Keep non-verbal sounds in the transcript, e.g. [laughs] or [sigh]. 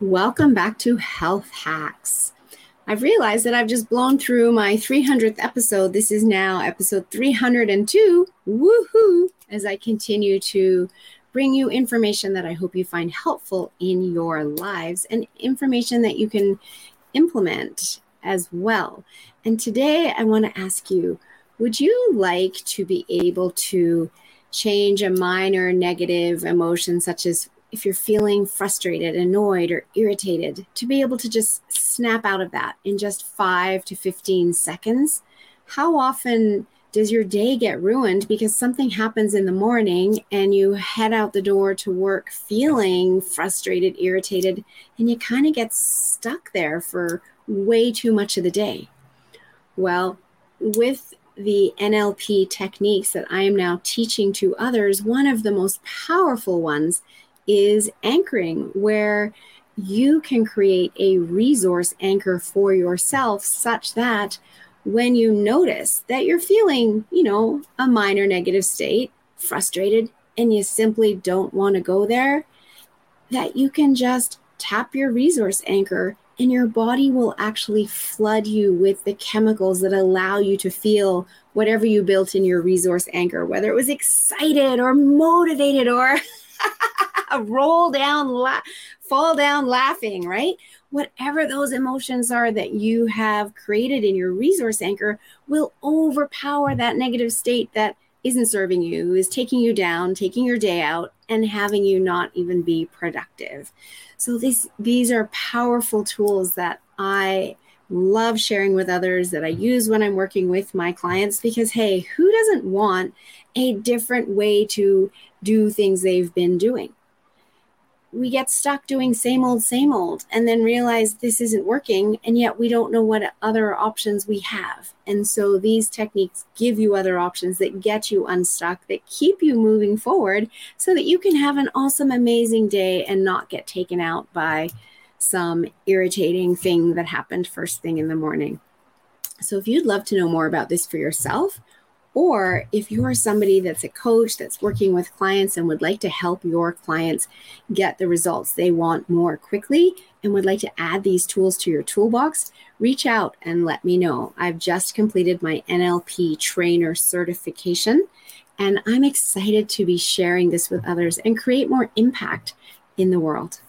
Welcome back to Health Hacks. I've realized that I've just blown through my 300th episode. This is now episode 302. Woohoo! As I continue to bring you information that I hope you find helpful in your lives and information that you can implement as well. And today I want to ask you would you like to be able to change a minor negative emotion, such as if you're feeling frustrated, annoyed, or irritated, to be able to just snap out of that in just five to 15 seconds. How often does your day get ruined because something happens in the morning and you head out the door to work feeling frustrated, irritated, and you kind of get stuck there for way too much of the day? Well, with the NLP techniques that I am now teaching to others, one of the most powerful ones is anchoring, where you can create a resource anchor for yourself such that when you notice that you're feeling, you know, a minor negative state, frustrated, and you simply don't want to go there, that you can just tap your resource anchor and your body will actually flood you with the chemicals that allow you to feel whatever you built in your resource anchor, whether it was excited or motivated or [laughs] roll down, la- fall down laughing, right? Whatever those emotions are that you have created in your resource anchor will overpower that negative state that isn't serving you, is taking you down, taking your day out, and having you not even be productive. So these these are powerful tools that I love sharing with others that I use when I'm working with my clients because hey, who doesn't want a different way to do things they've been doing? We get stuck doing same old, same old, and then realize this isn't working, and yet we don't know what other options we have. And so these techniques give you other options that get you unstuck, that keep you moving forward, so that you can have an awesome, amazing day and not get taken out by some irritating thing that happened first thing in the morning. So if you'd love to know more about this for yourself, or if you are somebody that's a coach that's working with clients and would like to help your clients get the results they want more quickly and would like to add these tools to your toolbox, reach out and let me know. I've just completed my NLP trainer certification and I'm excited to be sharing this with others and create more impact in the world.